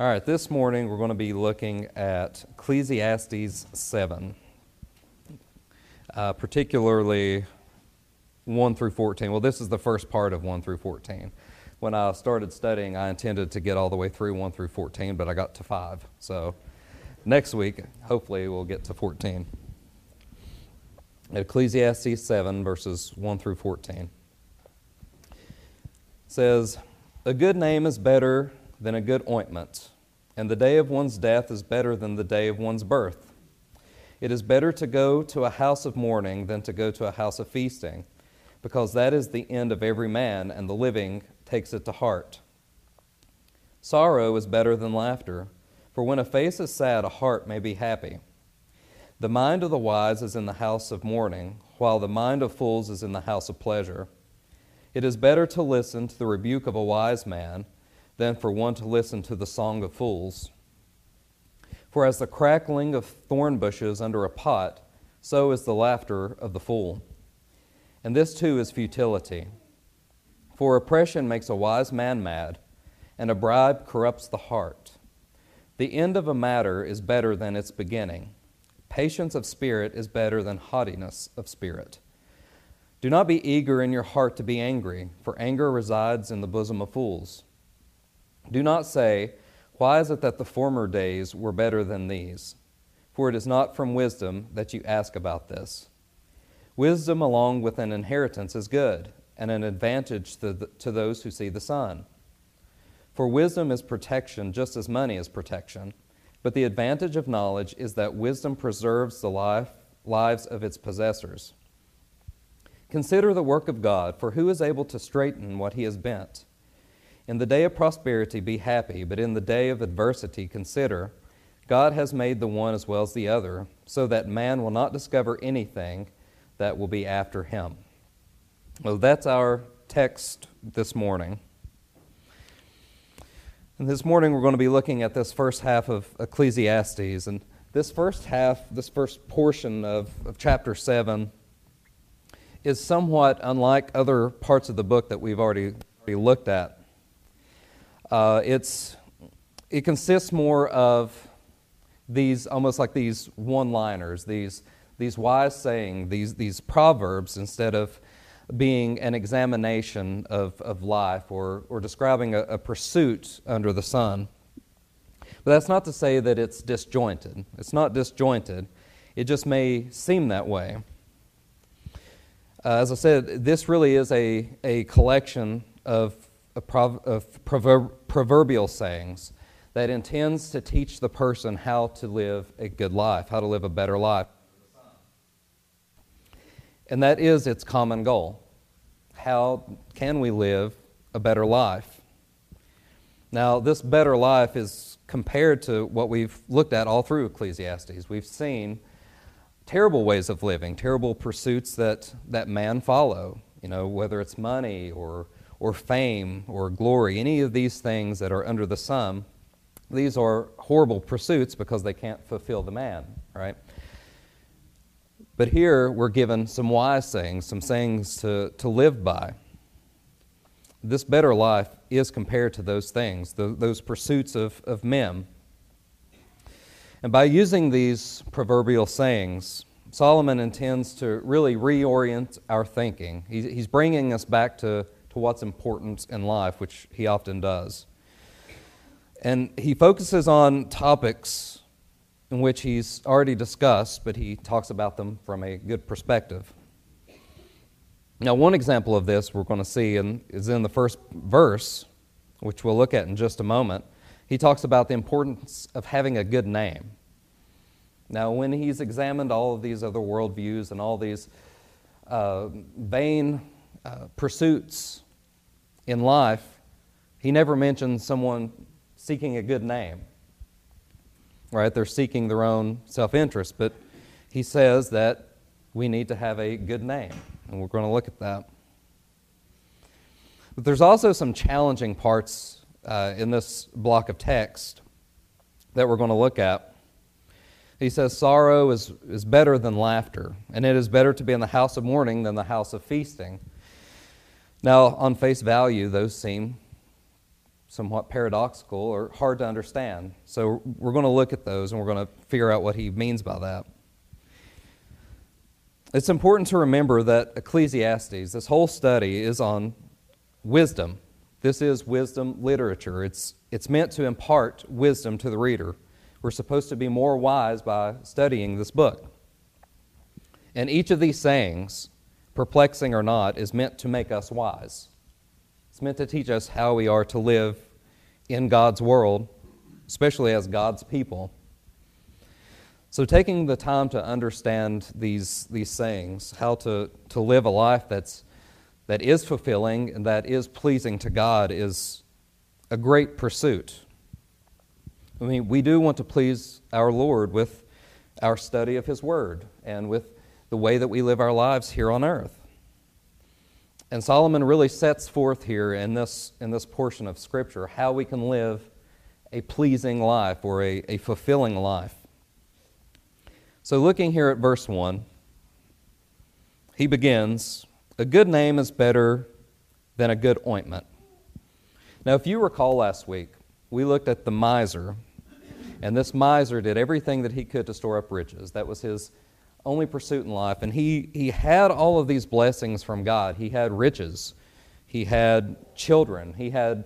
All right, this morning we're going to be looking at Ecclesiastes 7, uh, particularly 1 through 14. Well, this is the first part of 1 through 14. When I started studying, I intended to get all the way through 1 through 14, but I got to 5. So next week, hopefully, we'll get to 14. Ecclesiastes 7, verses 1 through 14 says, A good name is better than a good ointment, and the day of one's death is better than the day of one's birth. It is better to go to a house of mourning than to go to a house of feasting, because that is the end of every man, and the living takes it to heart. Sorrow is better than laughter, for when a face is sad, a heart may be happy. The mind of the wise is in the house of mourning, while the mind of fools is in the house of pleasure. It is better to listen to the rebuke of a wise man than for one to listen to the song of fools. For as the crackling of thorn bushes under a pot, so is the laughter of the fool. And this too is futility. For oppression makes a wise man mad, and a bribe corrupts the heart. The end of a matter is better than its beginning. Patience of spirit is better than haughtiness of spirit. Do not be eager in your heart to be angry, for anger resides in the bosom of fools. Do not say, Why is it that the former days were better than these? For it is not from wisdom that you ask about this. Wisdom along with an inheritance is good, and an advantage to, the, to those who see the sun. For wisdom is protection just as money is protection. But the advantage of knowledge is that wisdom preserves the life, lives of its possessors. Consider the work of God, for who is able to straighten what he has bent? In the day of prosperity, be happy, but in the day of adversity, consider God has made the one as well as the other, so that man will not discover anything that will be after him. Well, that's our text this morning. And this morning we're going to be looking at this first half of Ecclesiastes. And this first half, this first portion of, of chapter 7, is somewhat unlike other parts of the book that we've already, already looked at. Uh, it's, it consists more of these, almost like these one liners, these, these wise sayings, these, these proverbs, instead of being an examination of, of life or, or describing a, a pursuit under the sun. But that's not to say that it's disjointed. It's not disjointed, it just may seem that way. Uh, as I said, this really is a, a collection of of proverbial sayings that intends to teach the person how to live a good life, how to live a better life. And that is its common goal. How can we live a better life? Now, this better life is compared to what we've looked at all through Ecclesiastes. We've seen terrible ways of living, terrible pursuits that, that man follow, you know, whether it's money or or fame or glory, any of these things that are under the sun, these are horrible pursuits because they can't fulfill the man, right? But here we're given some wise sayings, some sayings to, to live by. This better life is compared to those things, the, those pursuits of, of men. And by using these proverbial sayings, Solomon intends to really reorient our thinking. He's, he's bringing us back to what's important in life, which he often does. And he focuses on topics in which he's already discussed, but he talks about them from a good perspective. Now, one example of this we're going to see in, is in the first verse, which we'll look at in just a moment. He talks about the importance of having a good name. Now, when he's examined all of these other worldviews and all these uh, vain uh, pursuits in life, he never mentions someone seeking a good name. Right? They're seeking their own self interest, but he says that we need to have a good name, and we're going to look at that. But there's also some challenging parts uh, in this block of text that we're going to look at. He says, Sorrow is, is better than laughter, and it is better to be in the house of mourning than the house of feasting. Now, on face value, those seem somewhat paradoxical or hard to understand. So we're going to look at those and we're going to figure out what he means by that. It's important to remember that Ecclesiastes, this whole study, is on wisdom. This is wisdom literature. It's, it's meant to impart wisdom to the reader. We're supposed to be more wise by studying this book. And each of these sayings, perplexing or not, is meant to make us wise. It's meant to teach us how we are to live in God's world, especially as God's people. So, taking the time to understand these, these sayings, how to, to live a life that's, that is fulfilling and that is pleasing to God, is a great pursuit. I mean, we do want to please our Lord with our study of His Word and with the way that we live our lives here on earth. And Solomon really sets forth here in this, in this portion of Scripture how we can live a pleasing life or a, a fulfilling life. So, looking here at verse 1, he begins A good name is better than a good ointment. Now, if you recall last week, we looked at the miser, and this miser did everything that he could to store up riches. That was his only pursuit in life. And he, he had all of these blessings from God. He had riches, he had children, he had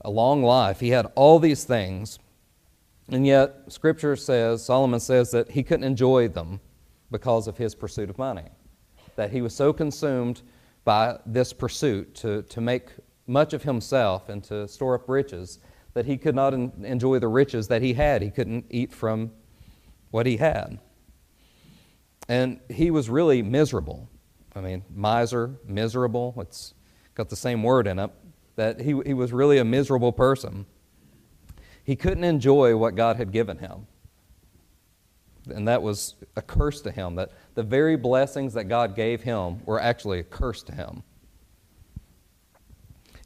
a long life, he had all these things. And yet, Scripture says, Solomon says that he couldn't enjoy them because of his pursuit of money. That he was so consumed by this pursuit to, to make much of himself and to store up riches that he could not enjoy the riches that he had. He couldn't eat from what he had. And he was really miserable. I mean, miser, miserable, it's got the same word in it, that he, he was really a miserable person. He couldn't enjoy what God had given him. And that was a curse to him, that the very blessings that God gave him were actually a curse to him.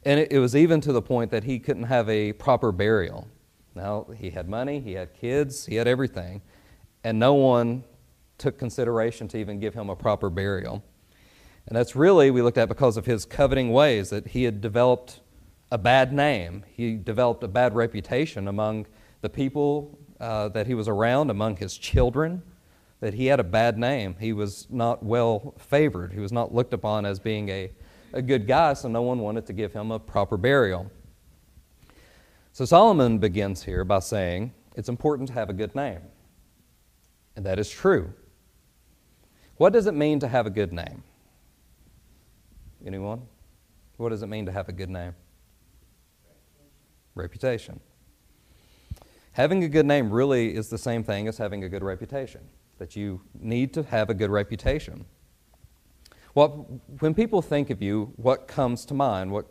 And it, it was even to the point that he couldn't have a proper burial. Now, he had money, he had kids, he had everything, and no one took consideration to even give him a proper burial. And that's really, we looked at because of his coveting ways, that he had developed a bad name. He developed a bad reputation among the people uh, that he was around, among his children, that he had a bad name. He was not well favored. He was not looked upon as being a, a good guy, so no one wanted to give him a proper burial. So Solomon begins here by saying it's important to have a good name. And that is true. What does it mean to have a good name? Anyone? What does it mean to have a good name? Reputation. Having a good name really is the same thing as having a good reputation, that you need to have a good reputation. Well, when people think of you, what comes to mind? What,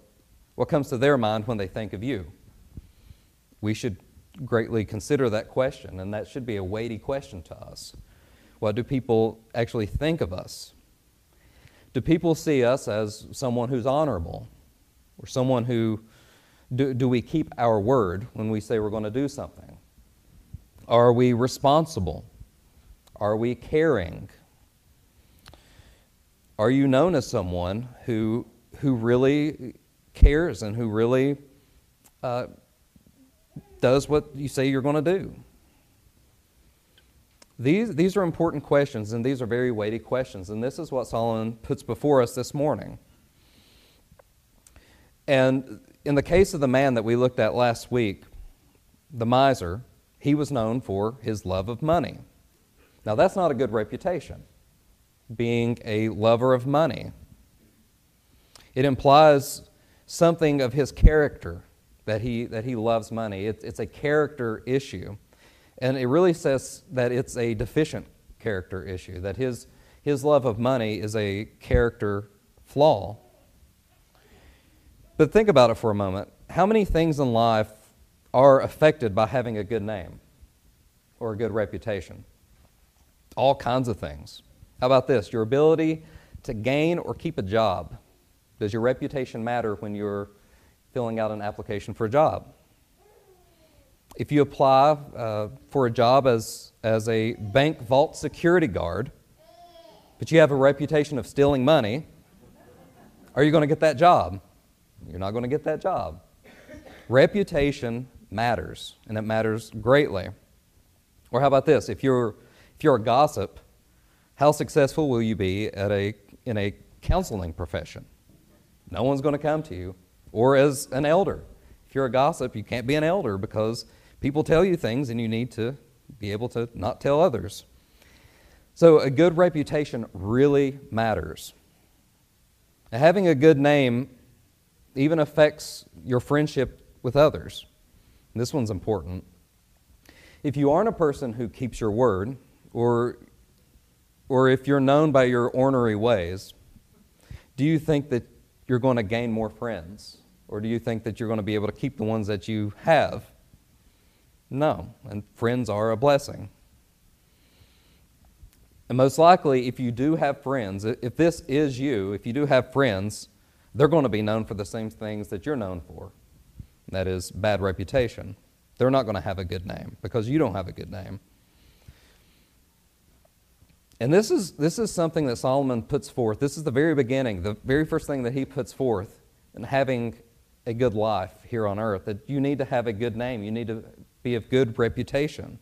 what comes to their mind when they think of you? We should greatly consider that question, and that should be a weighty question to us. What do people actually think of us? Do people see us as someone who's honorable or someone who do, do we keep our word when we say we're going to do something? Are we responsible? Are we caring? Are you known as someone who, who really cares and who really uh, does what you say you're going to do? These, these are important questions, and these are very weighty questions, and this is what Solomon puts before us this morning. And in the case of the man that we looked at last week, the miser, he was known for his love of money. Now, that's not a good reputation, being a lover of money. It implies something of his character that he, that he loves money. It, it's a character issue. And it really says that it's a deficient character issue, that his, his love of money is a character flaw. But think about it for a moment. How many things in life are affected by having a good name or a good reputation? All kinds of things. How about this? Your ability to gain or keep a job. Does your reputation matter when you're filling out an application for a job? If you apply uh, for a job as, as a bank vault security guard, but you have a reputation of stealing money, are you going to get that job? You're not going to get that job. Reputation matters, and it matters greatly. Or how about this? If you're, if you're a gossip, how successful will you be at a, in a counseling profession? No one's going to come to you. Or as an elder. If you're a gossip, you can't be an elder because people tell you things and you need to be able to not tell others. So, a good reputation really matters. Having a good name even affects your friendship with others. This one's important. If you aren't a person who keeps your word, or, or if you're known by your ornery ways, do you think that you're going to gain more friends? Or do you think that you're going to be able to keep the ones that you have? No, and friends are a blessing. And most likely, if you do have friends, if this is you, if you do have friends, they're going to be known for the same things that you're known for. That is, bad reputation. They're not going to have a good name because you don't have a good name. And this is, this is something that Solomon puts forth. This is the very beginning, the very first thing that he puts forth in having a good life here on earth, that you need to have a good name. You need to be of good reputation.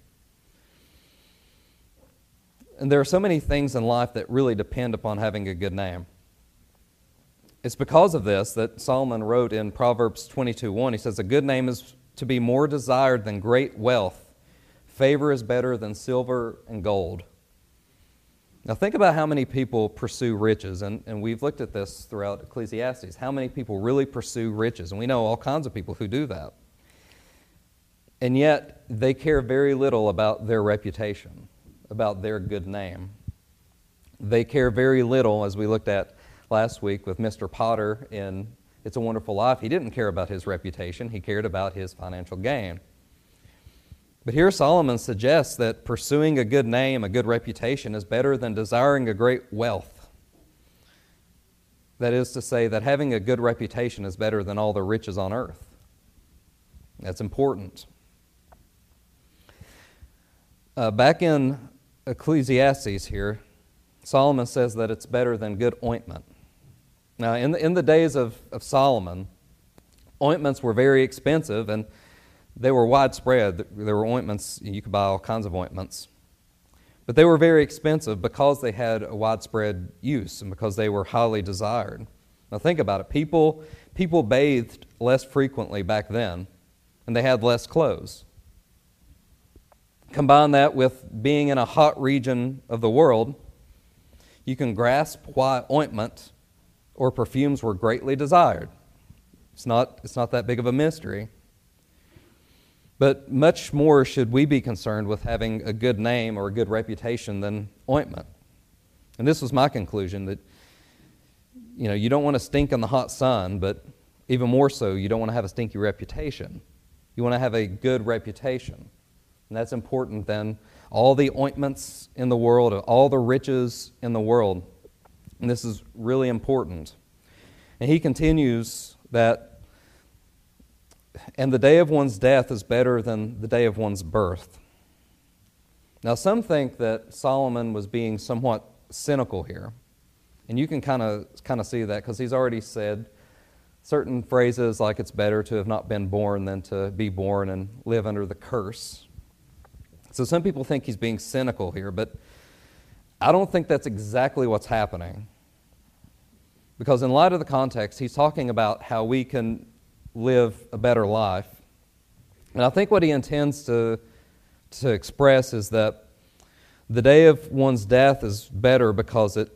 And there are so many things in life that really depend upon having a good name. It's because of this that Solomon wrote in Proverbs 22:1. He says, A good name is to be more desired than great wealth. Favor is better than silver and gold. Now, think about how many people pursue riches, and, and we've looked at this throughout Ecclesiastes. How many people really pursue riches? And we know all kinds of people who do that. And yet, they care very little about their reputation, about their good name. They care very little, as we looked at last week with Mr. Potter in It's a Wonderful Life. He didn't care about his reputation, he cared about his financial gain. But here Solomon suggests that pursuing a good name, a good reputation, is better than desiring a great wealth. That is to say, that having a good reputation is better than all the riches on earth. That's important. Uh, back in Ecclesiastes here, Solomon says that it's better than good ointment. Now, in the, in the days of, of Solomon, ointments were very expensive and they were widespread. There were ointments, you could buy all kinds of ointments. But they were very expensive because they had a widespread use and because they were highly desired. Now, think about it. People, people bathed less frequently back then, and they had less clothes. Combine that with being in a hot region of the world, you can grasp why ointment or perfumes were greatly desired. It's not, it's not that big of a mystery. But much more should we be concerned with having a good name or a good reputation than ointment. And this was my conclusion that you know, you don't want to stink in the hot sun, but even more so, you don't want to have a stinky reputation. You want to have a good reputation. And that's important than all the ointments in the world, all the riches in the world. And this is really important. And he continues that and the day of one's death is better than the day of one's birth. Now, some think that Solomon was being somewhat cynical here. And you can kind of kind of see that because he's already said certain phrases like it's better to have not been born than to be born and live under the curse. So some people think he's being cynical here, but I don't think that's exactly what's happening. Because in light of the context, he's talking about how we can live a better life. And I think what he intends to, to express is that the day of one's death is better because it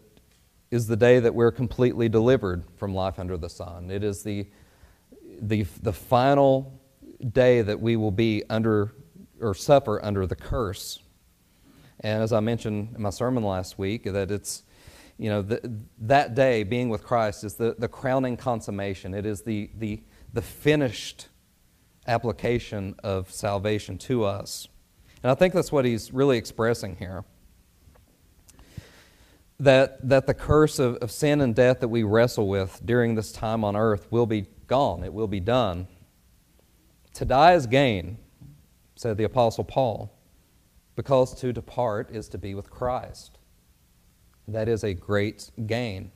is the day that we're completely delivered from life under the sun. It is the, the, the final day that we will be under or suffer under the curse. And as I mentioned in my sermon last week, that it's, you know, the, that day, being with Christ, is the, the crowning consummation. It is the, the the finished application of salvation to us. And I think that's what he's really expressing here. That, that the curse of, of sin and death that we wrestle with during this time on earth will be gone, it will be done. To die is gain, said the Apostle Paul, because to depart is to be with Christ. That is a great gain.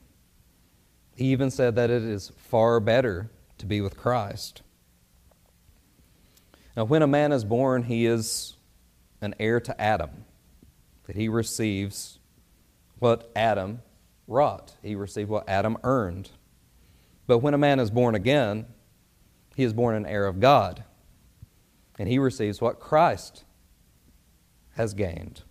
He even said that it is far better to be with Christ. Now, when a man is born, he is an heir to Adam, that he receives what Adam wrought, he received what Adam earned. But when a man is born again, he is born an heir of God, and he receives what Christ has gained.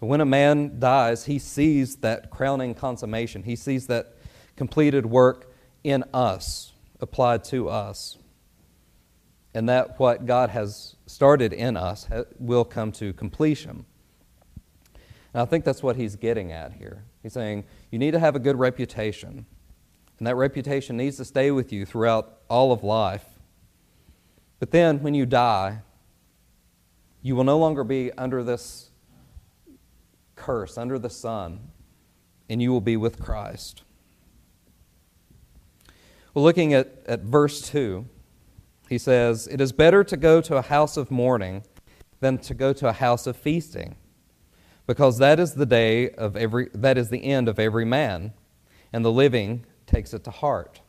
When a man dies, he sees that crowning consummation. He sees that completed work in us, applied to us. And that what God has started in us will come to completion. And I think that's what he's getting at here. He's saying you need to have a good reputation. And that reputation needs to stay with you throughout all of life. But then when you die, you will no longer be under this curse, under the sun, and you will be with Christ. Well, looking at, at verse 2, he says, It is better to go to a house of mourning than to go to a house of feasting, because that is the day of every that is the end of every man, and the living takes it to heart.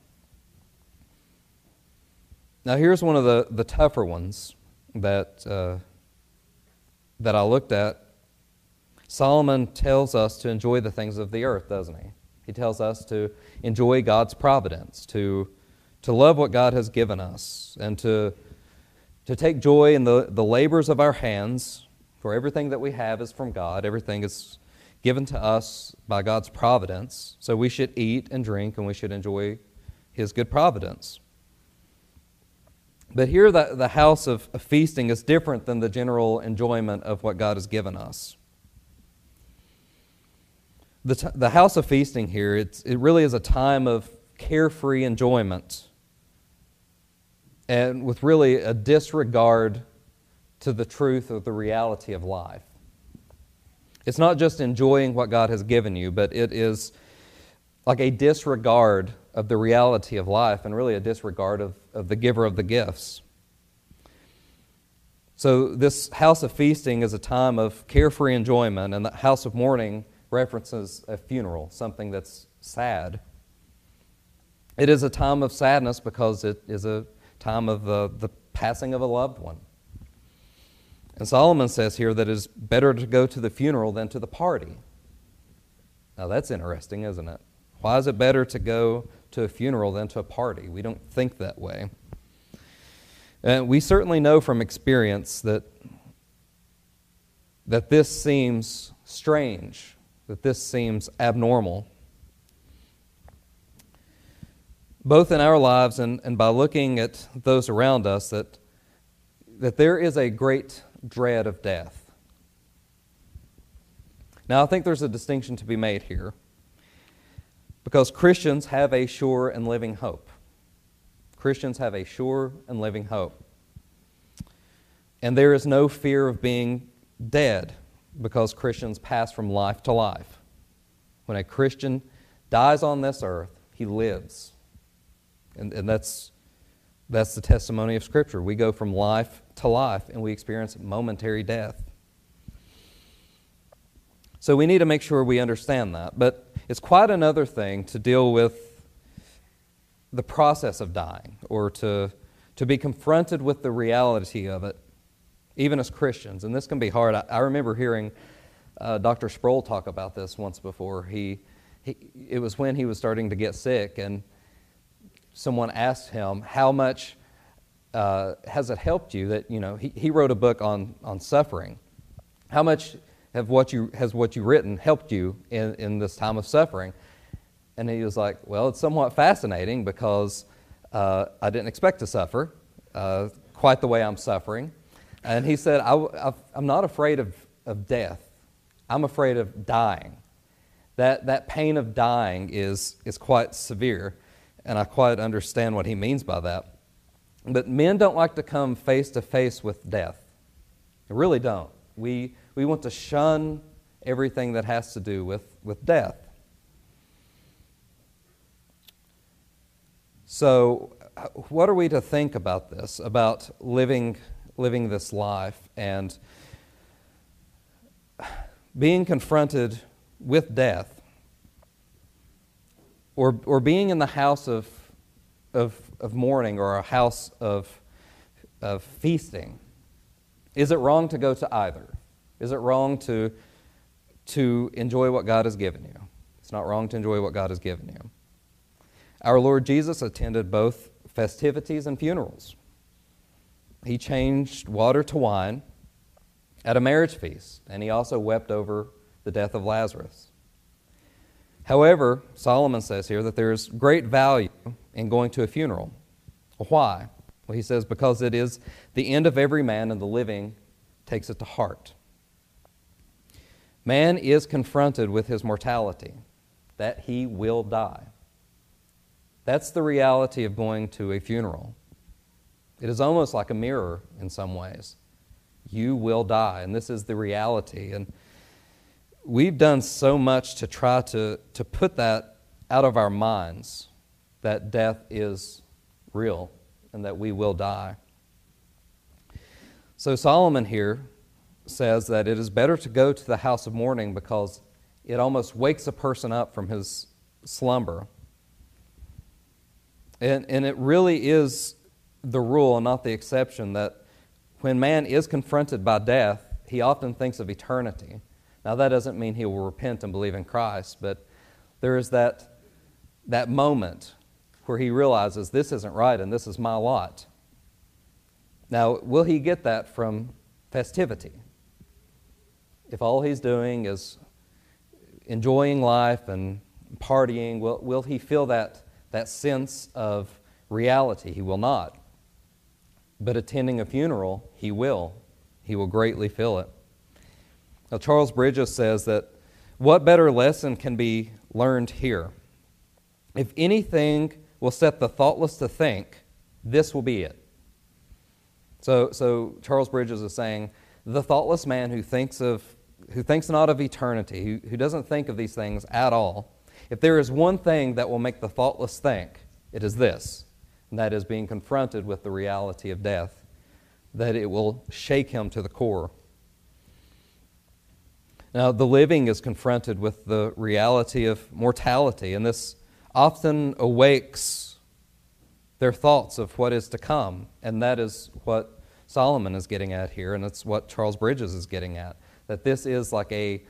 Now, here's one of the, the tougher ones that, uh, that I looked at. Solomon tells us to enjoy the things of the earth, doesn't he? He tells us to enjoy God's providence, to, to love what God has given us, and to, to take joy in the, the labors of our hands, for everything that we have is from God. Everything is given to us by God's providence. So we should eat and drink and we should enjoy His good providence. But here, the, the house of, feasting is different than the general enjoyment of what God has given us. The, t- the house of feasting here, it's, it really is a time of carefree enjoyment and with really a disregard to the truth of the reality of life. It's not just enjoying what God has given you, but it is like a disregard of the reality of life and really a disregard of, of the giver of the gifts. So, this house of feasting is a time of carefree enjoyment, and the house of mourning references a funeral, something that's sad. It is a time of sadness because it is a time of the, the passing of a loved one. And Solomon says here that it is better to go to the funeral than to the party. Now that's interesting, isn't it? Why is it better to go to a funeral than to a party? We don't think that way. And we certainly know from experience that, that this seems strange, that this seems abnormal. Both in our lives and, and by looking at those around us, that, that there is a great dread of death. Now, I think there's a distinction to be made here because Christians have a sure and living hope. Christians have a sure and living hope. And there is no fear of being dead because Christians pass from life to life. When a Christian dies on this earth, he lives. And, and that's that's the testimony of Scripture. We go from life to life and we experience momentary death. So we need to make sure we understand that. But it's quite another thing to deal with the process of dying or to, to be confronted with the reality of it, even as Christians. And this can be hard. I, I remember hearing uh, Dr. Sproul talk about this once before. He, he, it was when he was starting to get sick, and someone asked him, How much uh, has it helped you that, you know, he, he wrote a book on, on suffering. How much have what you, has what you've written helped you in, in this time of suffering? And he was like, Well, it's somewhat fascinating because uh, I didn't expect to suffer uh, quite the way I'm suffering. And he said, I, am not afraid of, of death, I'm afraid of dying. That, that pain of dying is, is quite severe and I quite understand what he means by that. But men don't like to come face to face with death. They really don't. We, we want to shun everything that has to do with, with death. So, what are we to think about this, about living, living this life and being confronted with death? or, or being in the house of, of, of mourning or a house of of feasting. Is it wrong to go to either? Is it wrong to, to enjoy what God has given you? It's not wrong to enjoy what God has given you. Our Lord Jesus attended both festivities and funerals. He changed water to wine at a marriage feast, and he also wept over the death of Lazarus. However, Solomon says here that there is great value in going to a funeral. Why? Well, he says, because it is the end of every man, and the living takes it to heart. Man is confronted with his mortality, that he will die. That's the reality of going to a funeral. It is almost like a mirror in some ways. You will die, and this is the reality. And we've done so much to try to, to put that out of our minds that death is real and that we will die. So Solomon here says that it is better to go to the house of mourning because it almost wakes a person up from his slumber. And, and it really is the rule and not the exception that when man is confronted by death, he often thinks of eternity. Now, that doesn't mean he will repent and believe in Christ, but there is that, that moment where he realizes this isn't right and this is my lot. Now, will he get that from festivity? If all he's doing is enjoying life and partying, will, will he feel that, that sense of reality? He will not. But attending a funeral, he will. He will greatly feel it. Now, Charles Bridges says that what better lesson can be learned here? If anything will set the thoughtless to think, this will be it. So, so Charles Bridges is saying the thoughtless man who thinks of who thinks not of eternity, who, who doesn't think of these things at all, if there is one thing that will make the thoughtless think, it is this, and that is being confronted with the reality of death, that it will shake him to the core. Now, the living is confronted with the reality of mortality, and this often awakes their thoughts of what is to come, and that is what Solomon is getting at here, and it's what Charles Bridges is getting at. That this is like a,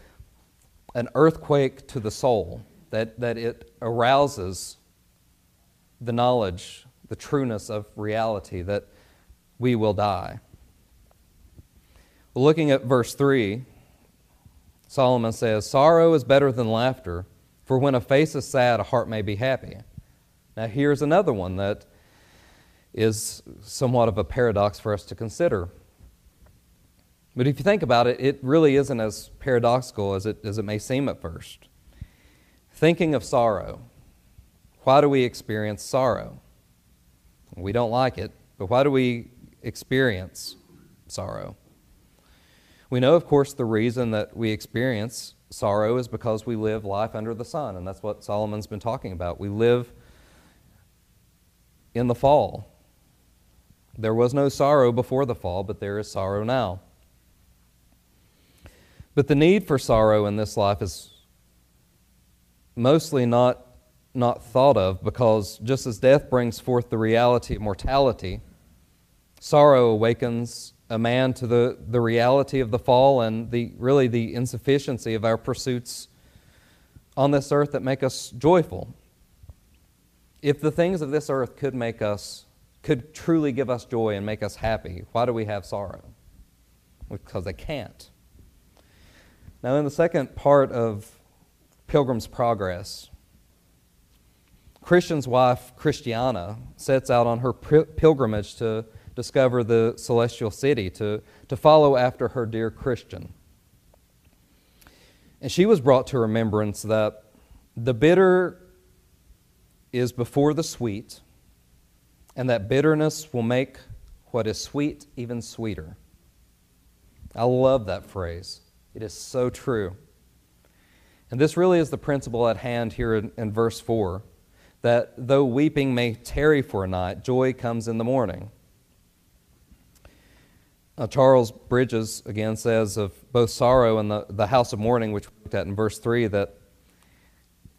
an earthquake to the soul, that, that it arouses the knowledge, the trueness of reality that we will die. Looking at verse 3, Solomon says, Sorrow is better than laughter, for when a face is sad, a heart may be happy. Now, here's another one that is somewhat of a paradox for us to consider. But if you think about it, it really isn't as paradoxical as it, as it may seem at first. Thinking of sorrow. Why do we experience sorrow? We don't like it, but why do we experience sorrow? We know, of course, the reason that we experience sorrow is because we live life under the sun, and that's what Solomon's been talking about. We live in the fall. There was no sorrow before the fall, but there is sorrow now. But the need for sorrow in this life is mostly not, not thought of because just as death brings forth the reality of mortality, sorrow awakens a man to the, the reality of the fall and the really the insufficiency of our pursuits on this earth that make us joyful. If the things of this earth could make us, could truly give us joy and make us happy, why do we have sorrow? Because they can't. Now, in the second part of Pilgrim's Progress, Christian's wife, Christiana, sets out on her pilgrimage to discover the celestial city, to, to follow after her dear Christian. And she was brought to remembrance that the bitter is before the sweet, and that bitterness will make what is sweet even sweeter. I love that phrase. It is so true. And this really is the principle at hand here in, in verse 4 that though weeping may tarry for a night, joy comes in the morning. Uh, Charles Bridges again says of both sorrow and the, the house of mourning, which we looked at in verse 3, that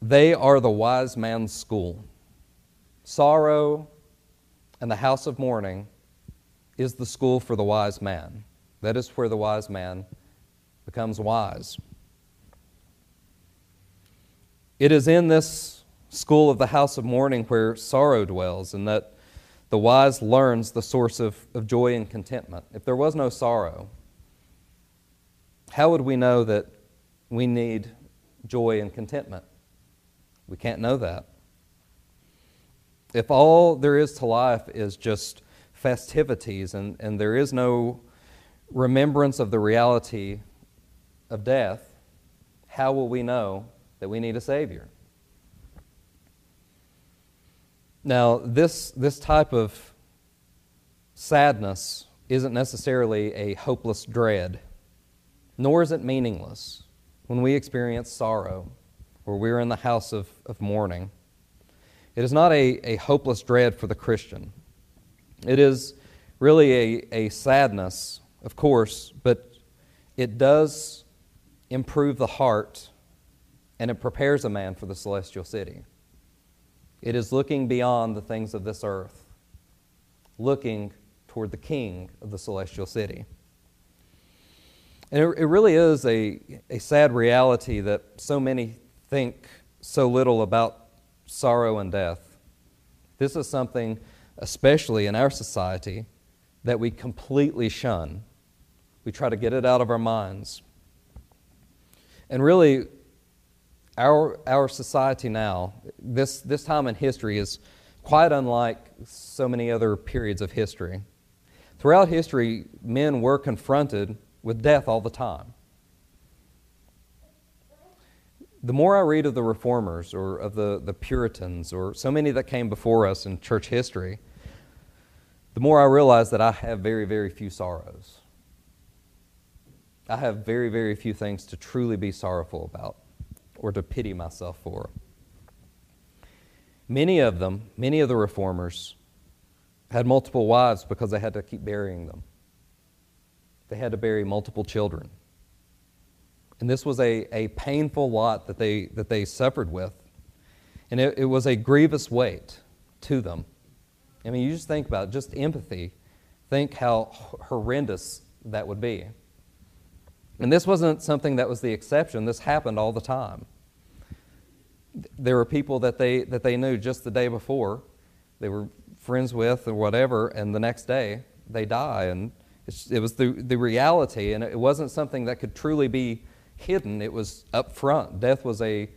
they are the wise man's school. Sorrow and the house of mourning is the school for the wise man. That is where the wise man becomes wise. It is in this school of the house of mourning where sorrow dwells, and that the wise learns the source of, of joy and contentment. If there was no sorrow, how would we know that we need joy and contentment? We can't know that. If all there is to life is just festivities and, and there is no remembrance of the reality of death, how will we know that we need a Savior? Now, this, this type of sadness isn't necessarily a hopeless dread, nor is it meaningless when we experience sorrow or we're in the house of, of mourning. It is not a, a hopeless dread for the Christian. It is really a, a sadness, of course, but it does improve the heart and it prepares a man for the celestial city. It is looking beyond the things of this earth, looking toward the King of the celestial city. And it, it really is a, a sad reality that so many think so little about sorrow and death. This is something, especially in our society, that we completely shun. We try to get it out of our minds. And really, our, our society now, this, this time in history, is quite unlike so many other periods of history. Throughout history, men were confronted with death all the time. The more I read of the reformers or of the, the Puritans or so many that came before us in church history, the more I realize that I have very, very few sorrows. I have very, very few things to truly be sorrowful about or to pity myself for. Many of them, many of the reformers, had multiple wives because they had to keep burying them. They had to bury multiple children. And this was a, a painful lot that they, that they suffered with. And it, it was a grievous weight to them. I mean, you just think about it, just empathy. Think how horrendous that would be. And this wasn't something that was the exception, this happened all the time. There were people that they, that they knew just the day before, they were friends with or whatever, and the next day they die. And it was the, the reality, and it wasn't something that could truly be hidden, it was up front. Death was a,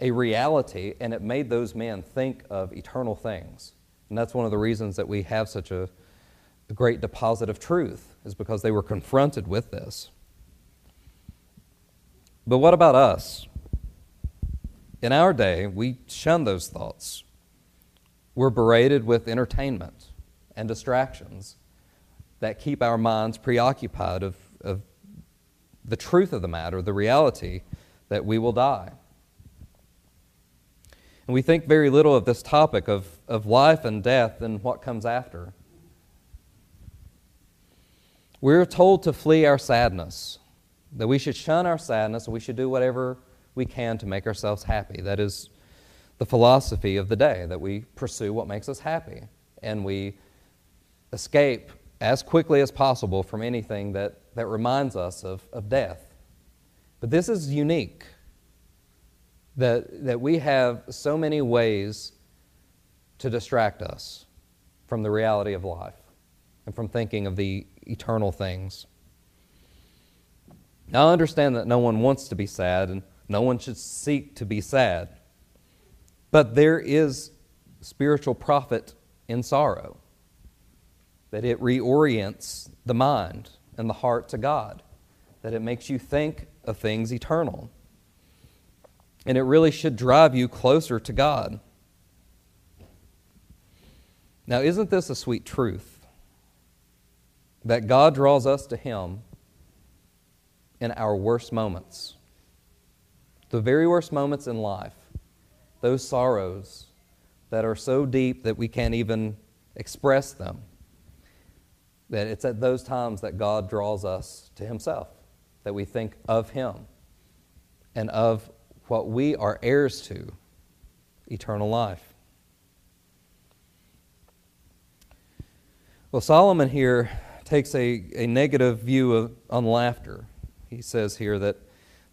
a reality, and it made those men think of eternal things. And that's one of the reasons that we have such a, a great deposit of truth, is because they were confronted with this. But what about us? In our day, we shun those thoughts. We're berated with entertainment and distractions that keep our minds preoccupied of, of the truth of the matter, the reality that we will die. And we think very little of this topic of, of life and death and what comes after. We're told to flee our sadness that we should shun our sadness and we should do whatever we can to make ourselves happy. That is the philosophy of the day, that we pursue what makes us happy and we escape as quickly as possible from anything that, that reminds us of, of death. But this is unique that, that we have so many ways to distract us from the reality of life and from thinking of the eternal things. Now, I understand that no one wants to be sad and no one should seek to be sad. But there is spiritual profit in sorrow, that it reorients the mind and the heart to God, that it makes you think of things eternal. And it really should drive you closer to God. Now, isn't this a sweet truth? That God draws us to Him in our worst moments. The very worst moments in life, those sorrows that are so deep that we can't even express them, that it's at those times that God draws us to Himself, that we think of Him and of what we are heirs to eternal life. Well, Solomon here takes a, a negative view of, on laughter. He says here that,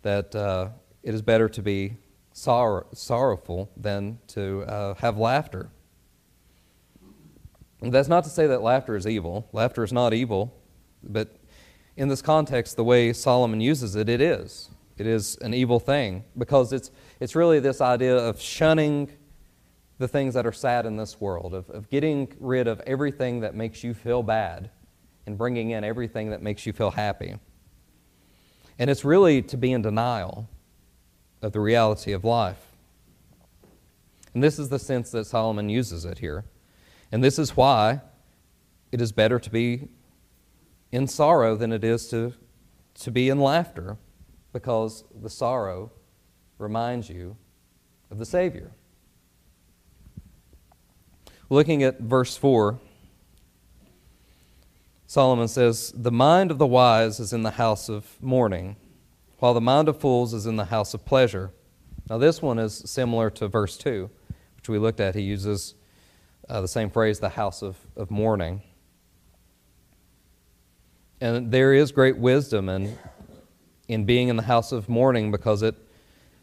that uh, it is better to be sorrow, sorrowful than to uh, have laughter. And that's not to say that laughter is evil. Laughter is not evil, but in this context, the way Solomon uses it, it is. It is an evil thing because it's, it's really this idea of shunning the things that are sad in this world, of, of getting rid of everything that makes you feel bad and bringing in everything that makes you feel happy. And it's really to be in denial of the reality of life. And this is the sense that Solomon uses it here. And this is why it is better to be in sorrow than it is to, to be in laughter, because the sorrow reminds you of the Savior. Looking at verse 4, Solomon says, The mind of the wise is in the house of mourning, while the mind of fools is in the house of pleasure. Now, this one is similar to verse 2, which we looked at. He uses uh, the same phrase, the house of, of mourning. And there is great wisdom in, in being in the house of mourning because it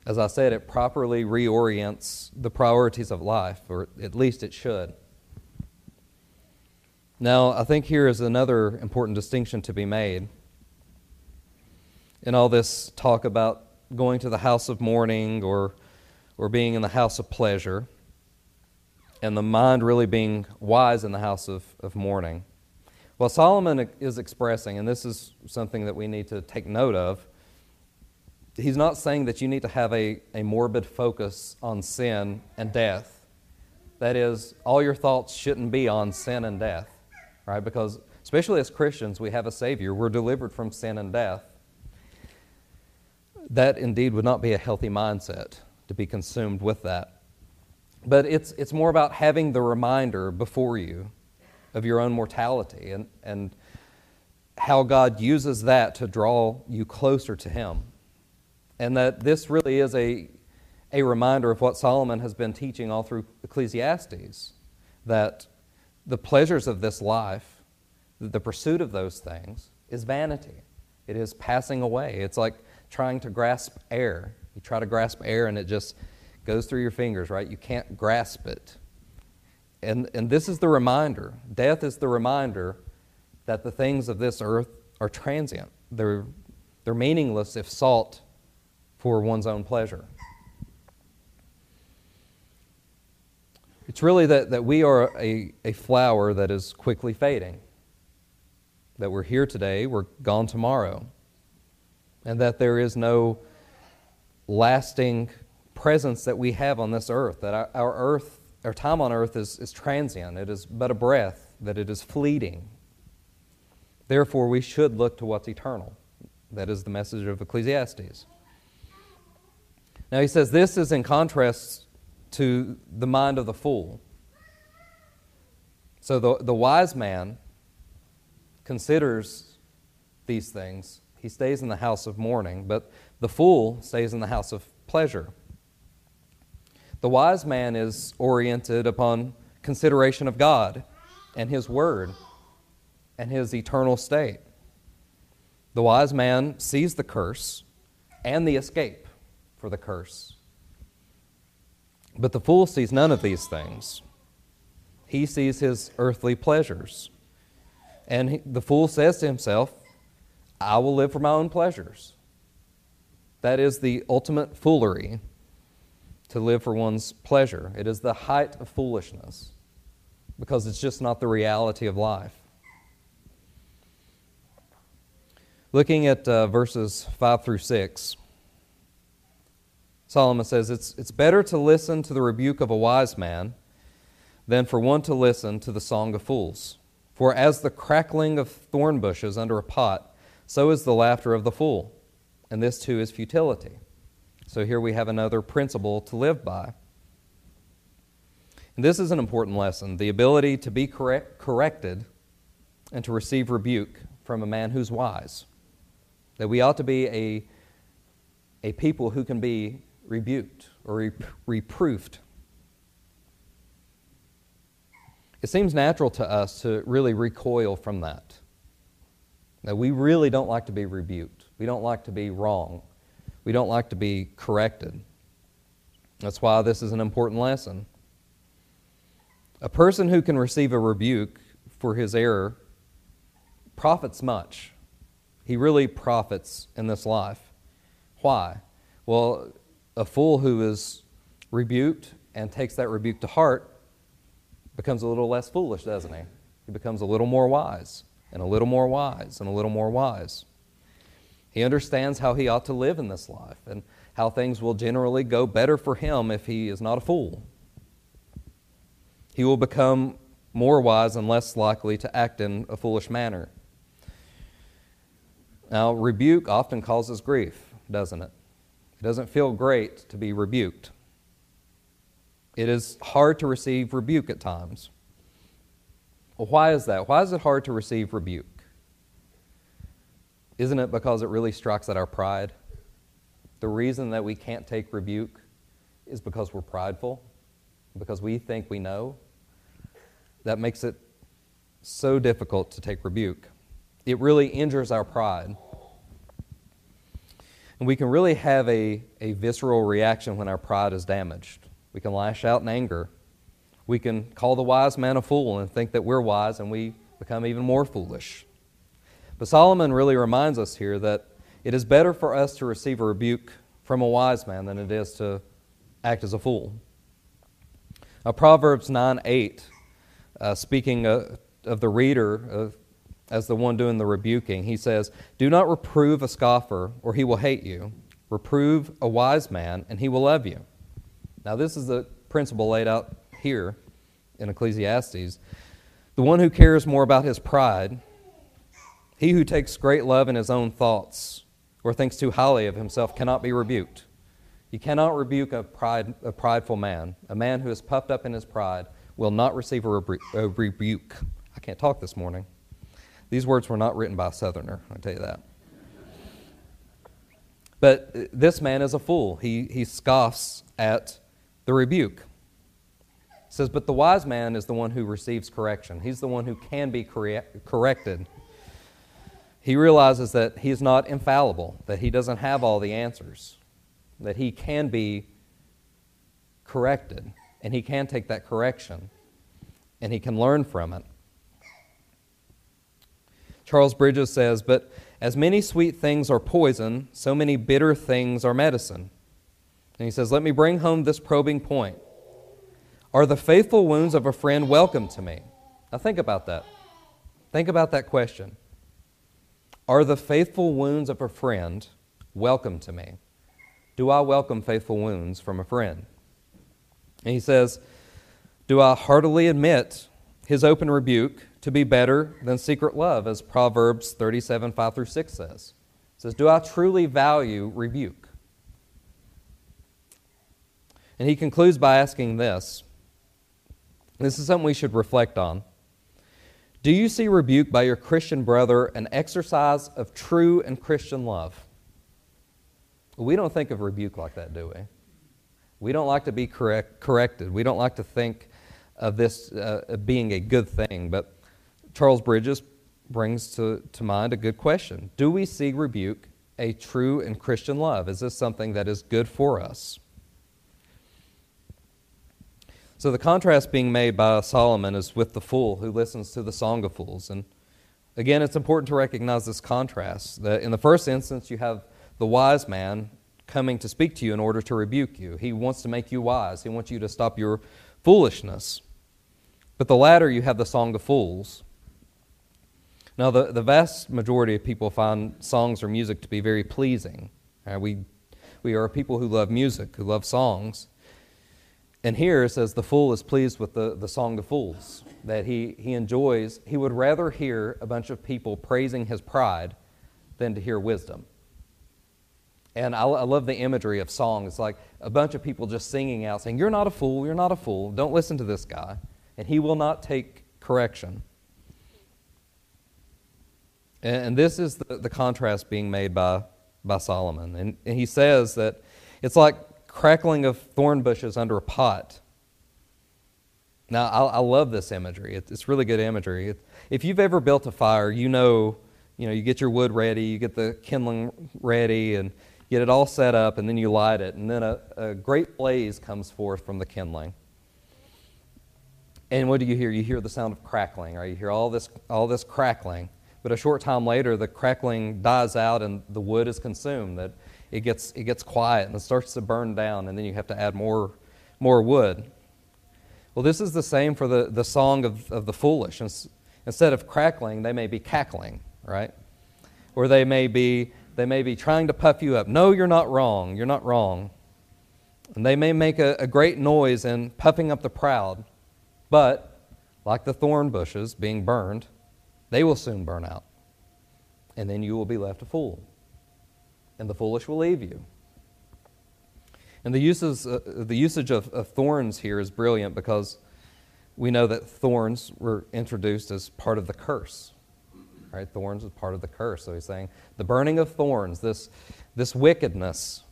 as I said, it properly reorients the priorities of life, or at least it should. Now, I think here is another important distinction to be made. In all this talk about going to the house of mourning or, or being in the house of pleasure, and the mind really being wise in the house of, of mourning. Well, Solomon is expressing, and this is something that we need to take note of, he's not saying that you need to have a, a morbid focus on sin and death. That is, all your thoughts shouldn't be on sin and death, right? Because, especially as Christians, we have a Savior. We're delivered from sin and death. That indeed would not be a healthy mindset to be consumed with that. But it's, it's more about having the reminder before you of your own mortality and, and how God uses that to draw you closer to Him and that this really is a, a reminder of what Solomon has been teaching all through Ecclesiastes that the pleasures of this life, the pursuit of those things, is vanity. It is passing away. It's like trying to grasp air. You try to grasp air and it just goes through your fingers, right? You can't grasp it. And, and this is the reminder. Death is the reminder that the things of this earth are transient. They're, they're meaningless if sought for one's own pleasure. It's really that, that we are a, a flower that is quickly fading, that we're here today, we're gone tomorrow, and that there is no lasting presence that we have on this earth, that our, our earth, our time on earth is, is transient, it is but a breath, that it is fleeting. Therefore, we should look to what's eternal. That is the message of Ecclesiastes. Now he says this is in contrast to the mind of the fool. So the, the wise man considers these things. He stays in the house of mourning, but the fool stays in the house of pleasure. The wise man is oriented upon consideration of God and His Word and His eternal state. The wise man sees the curse and the escape for the curse. But the fool sees none of these things. He sees his earthly pleasures. And he, the fool says to himself, I will live for my own pleasures. That is the ultimate foolery, to live for one's pleasure. It is the height of foolishness because it's just not the reality of life. Looking at uh, verses 5 through 6. Solomon says, it's, it's better to listen to the rebuke of a wise man than for one to listen to the song of fools. For as the crackling of thorn bushes under a pot, so is the laughter of the fool. And this too is futility. So here we have another principle to live by. And this is an important lesson the ability to be correct, corrected and to receive rebuke from a man who's wise. That we ought to be a, a people who can be rebuked or reproofed. it seems natural to us to really recoil from that. That we really don't like to be rebuked. We don't like to be wrong. We don't like to be corrected. That's why this is an important lesson. A person who can receive a rebuke for his error profits much. He really profits in this life. Why? Well, a fool who is rebuked and takes that rebuke to heart becomes a little less foolish, doesn't he? He becomes a little more wise, and a little more wise, and a little more wise. He understands how he ought to live in this life and how things will generally go better for him if he is not a fool. He will become more wise and less likely to act in a foolish manner. Now, rebuke often causes grief, doesn't it? It doesn't feel great to be rebuked. It is hard to receive rebuke at times. Well, why is that? Why is it hard to receive rebuke? Isn't it because it really strikes at our pride? The reason that we can't take rebuke is because we're prideful, because we think we know. That makes it so difficult to take rebuke. It really injures our pride. And we can really have a, a visceral reaction when our pride is damaged. We can lash out in anger. We can call the wise man a fool and think that we're wise and we become even more foolish. But Solomon really reminds us here that it is better for us to receive a rebuke from a wise man than it is to act as a fool. Now, Proverbs 9 8, uh, speaking uh, of the reader uh, as the one doing the rebuking, he says, Do not reprove a scoffer, or he will hate you. Reprove a wise man, and he will love you. Now, this is the principle laid out here in Ecclesiastes. The one who cares more about his pride, he who takes great love in his own thoughts or thinks too highly of himself, cannot be rebuked. You cannot rebuke a, pride, a prideful man. A man who is puffed up in his pride will not receive a, rebu- a rebuke. I can't talk this morning. These words were not written by a southerner, I tell you that. But uh, this man is a fool. He, he scoffs at the rebuke. It says, But the wise man is the one who receives correction. He's the one who can be corrected. He realizes that he's not infallible, that he doesn't have all the answers, that he can be corrected, and he can take that correction, and he can learn from it. Charles Bridges says, But as many sweet things are poison, so many bitter things are medicine. And he says, Let me bring home this probing point. Are the faithful wounds of a friend welcome to me? Now think about that. Think about that question. Are the faithful wounds of a friend welcome to me? Do I welcome faithful wounds from a friend? And he says, Do I heartily admit his open rebuke to be better than secret love, as Proverbs 37 5 through 6 says? It says, Do I truly value rebuke? And he concludes by asking this. This is something we should reflect on. Do you see rebuke by your Christian brother an exercise of true and Christian love? We don't think of rebuke like that, do we? We don't like to be correct, corrected. We don't like to think of this uh, being a good thing. But Charles Bridges brings to, to mind a good question Do we see rebuke a true and Christian love? Is this something that is good for us? So the contrast being made by Solomon is with the fool who listens to the Song of Fools. And again, it's important to recognize this contrast. That in the first instance, you have the wise man coming to speak to you in order to rebuke you. He wants to make you wise, he wants you to stop your foolishness. But the latter, you have the Song of Fools. Now, the, the vast majority of people find songs or music to be very pleasing. Uh, we, we are people who love music, who love songs. And here it says, The fool is pleased with the, the song of fools, that he, he enjoys. He would rather hear a bunch of people praising his pride than to hear wisdom. And I, I love the imagery of song. It's like a bunch of people just singing out, saying, You're not a fool, you're not a fool, don't listen to this guy. And he will not take correction. And, and this is the, the contrast being made by, by Solomon. And, and he says that it's like crackling of thorn bushes under a pot. Now, I, I love this imagery. It, it's really good imagery. It, if you've ever built a fire, you know, you know, you get your wood ready, you get the kindling ready, and get it all set up, and then you light it, and then a, a great blaze comes forth from the kindling. And what do you hear? You hear the sound of crackling, right? You hear all this, all this crackling. But a short time later, the crackling dies out and the wood is consumed. That it gets, it gets quiet and it starts to burn down, and then you have to add more, more wood. Well, this is the same for the, the song of, of the foolish. Instead of crackling, they may be cackling, right? Or they may be, they may be trying to puff you up. No, you're not wrong. You're not wrong. And they may make a, a great noise in puffing up the proud, but like the thorn bushes being burned, they will soon burn out. And then you will be left a fool. And the foolish will leave you. And the, uses, uh, the usage of, of thorns here is brilliant because we know that thorns were introduced as part of the curse. Right? Thorns is part of the curse. So he's saying the burning of thorns, this, this wickedness,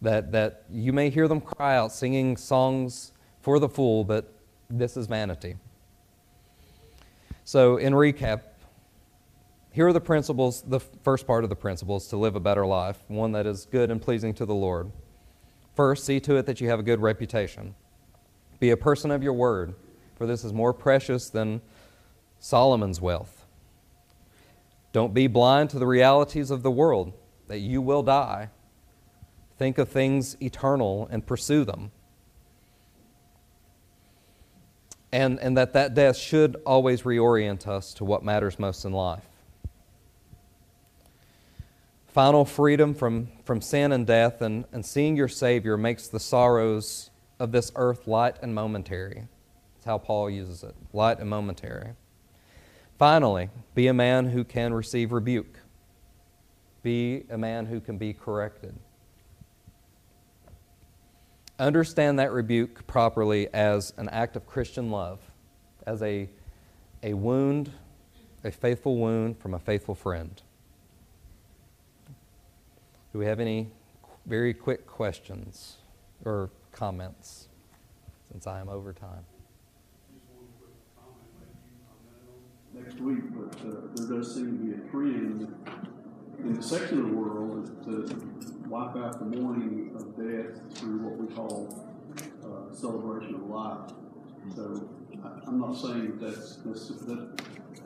that, that you may hear them cry out, singing songs for the fool, but this is vanity. So, in recap, here are the principles, the first part of the principles to live a better life, one that is good and pleasing to the Lord. First, see to it that you have a good reputation. Be a person of your word, for this is more precious than Solomon's wealth. Don't be blind to the realities of the world, that you will die. Think of things eternal and pursue them. And, and that that death should always reorient us to what matters most in life final freedom from, from sin and death, and, and seeing your Savior makes the sorrows of this earth light and momentary. That's how Paul uses it light and momentary. Finally, be a man who can receive rebuke, be a man who can be corrected. Understand that rebuke properly as an act of Christian love, as a, a wound, a faithful wound from a faithful friend. Do we have any very quick questions or comments since I am over time? Next week, but uh, there does seem to be a trend in the secular world to wipe out the mourning of death through what we call uh, celebration of life. So I, am not saying that that's, that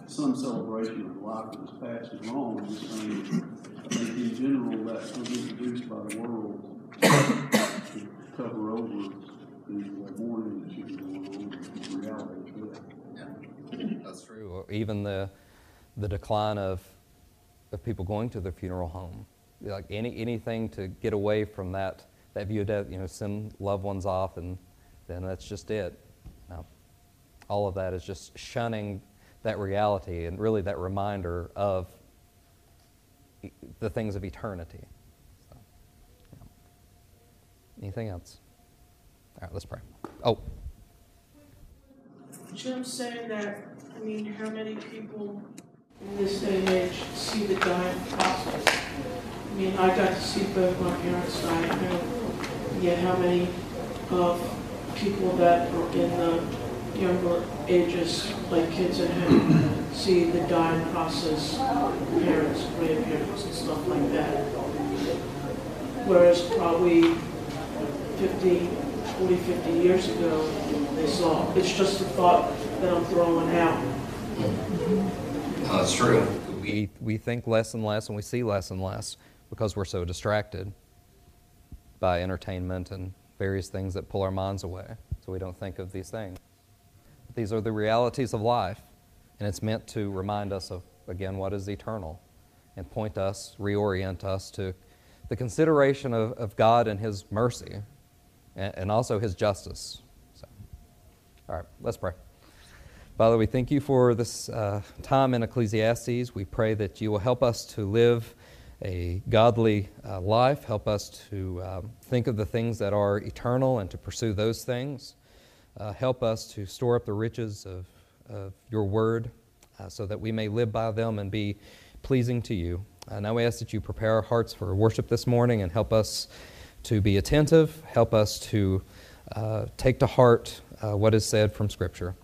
some celebration of life that was past is wrong. I'm just saying in general that was introduced by the world to cover over the mourning that on, reality. Yeah, that's true. Even the the decline of of people going to the funeral home, like any anything to get away from that that view of death. You know, send loved ones off, and then that's just it. All of that is just shunning that reality and really that reminder of the things of eternity. So, yeah. Anything else? All right, let's pray. Oh. Jim saying that, I mean, how many people in this day and age see the dying process? I mean, I got to see both my parents die, and yet how many of people that are in the younger ages, like kids at home, see the dying process, parents, grandparents, and stuff like that. Whereas probably 50, 40, 50 years ago, they saw, it's just a thought that I'm throwing out. that's true. We, we think less and less and we see less and less because we're so distracted by entertainment and various things that pull our minds away. So we don't think of these things. These are the realities of life, and it's meant to remind us of, again, what is eternal and point us, reorient us to the consideration of, of God and His mercy and, and also His justice. So, all right, let's pray. Father, we thank you for this uh, time in Ecclesiastes. We pray that you will help us to live a godly uh, life, help us to um, think of the things that are eternal and to pursue those things. Uh, help us to store up the riches of, of your word uh, so that we may live by them and be pleasing to you. Now we ask that you prepare our hearts for worship this morning and help us to be attentive, help us to uh, take to heart uh, what is said from Scripture.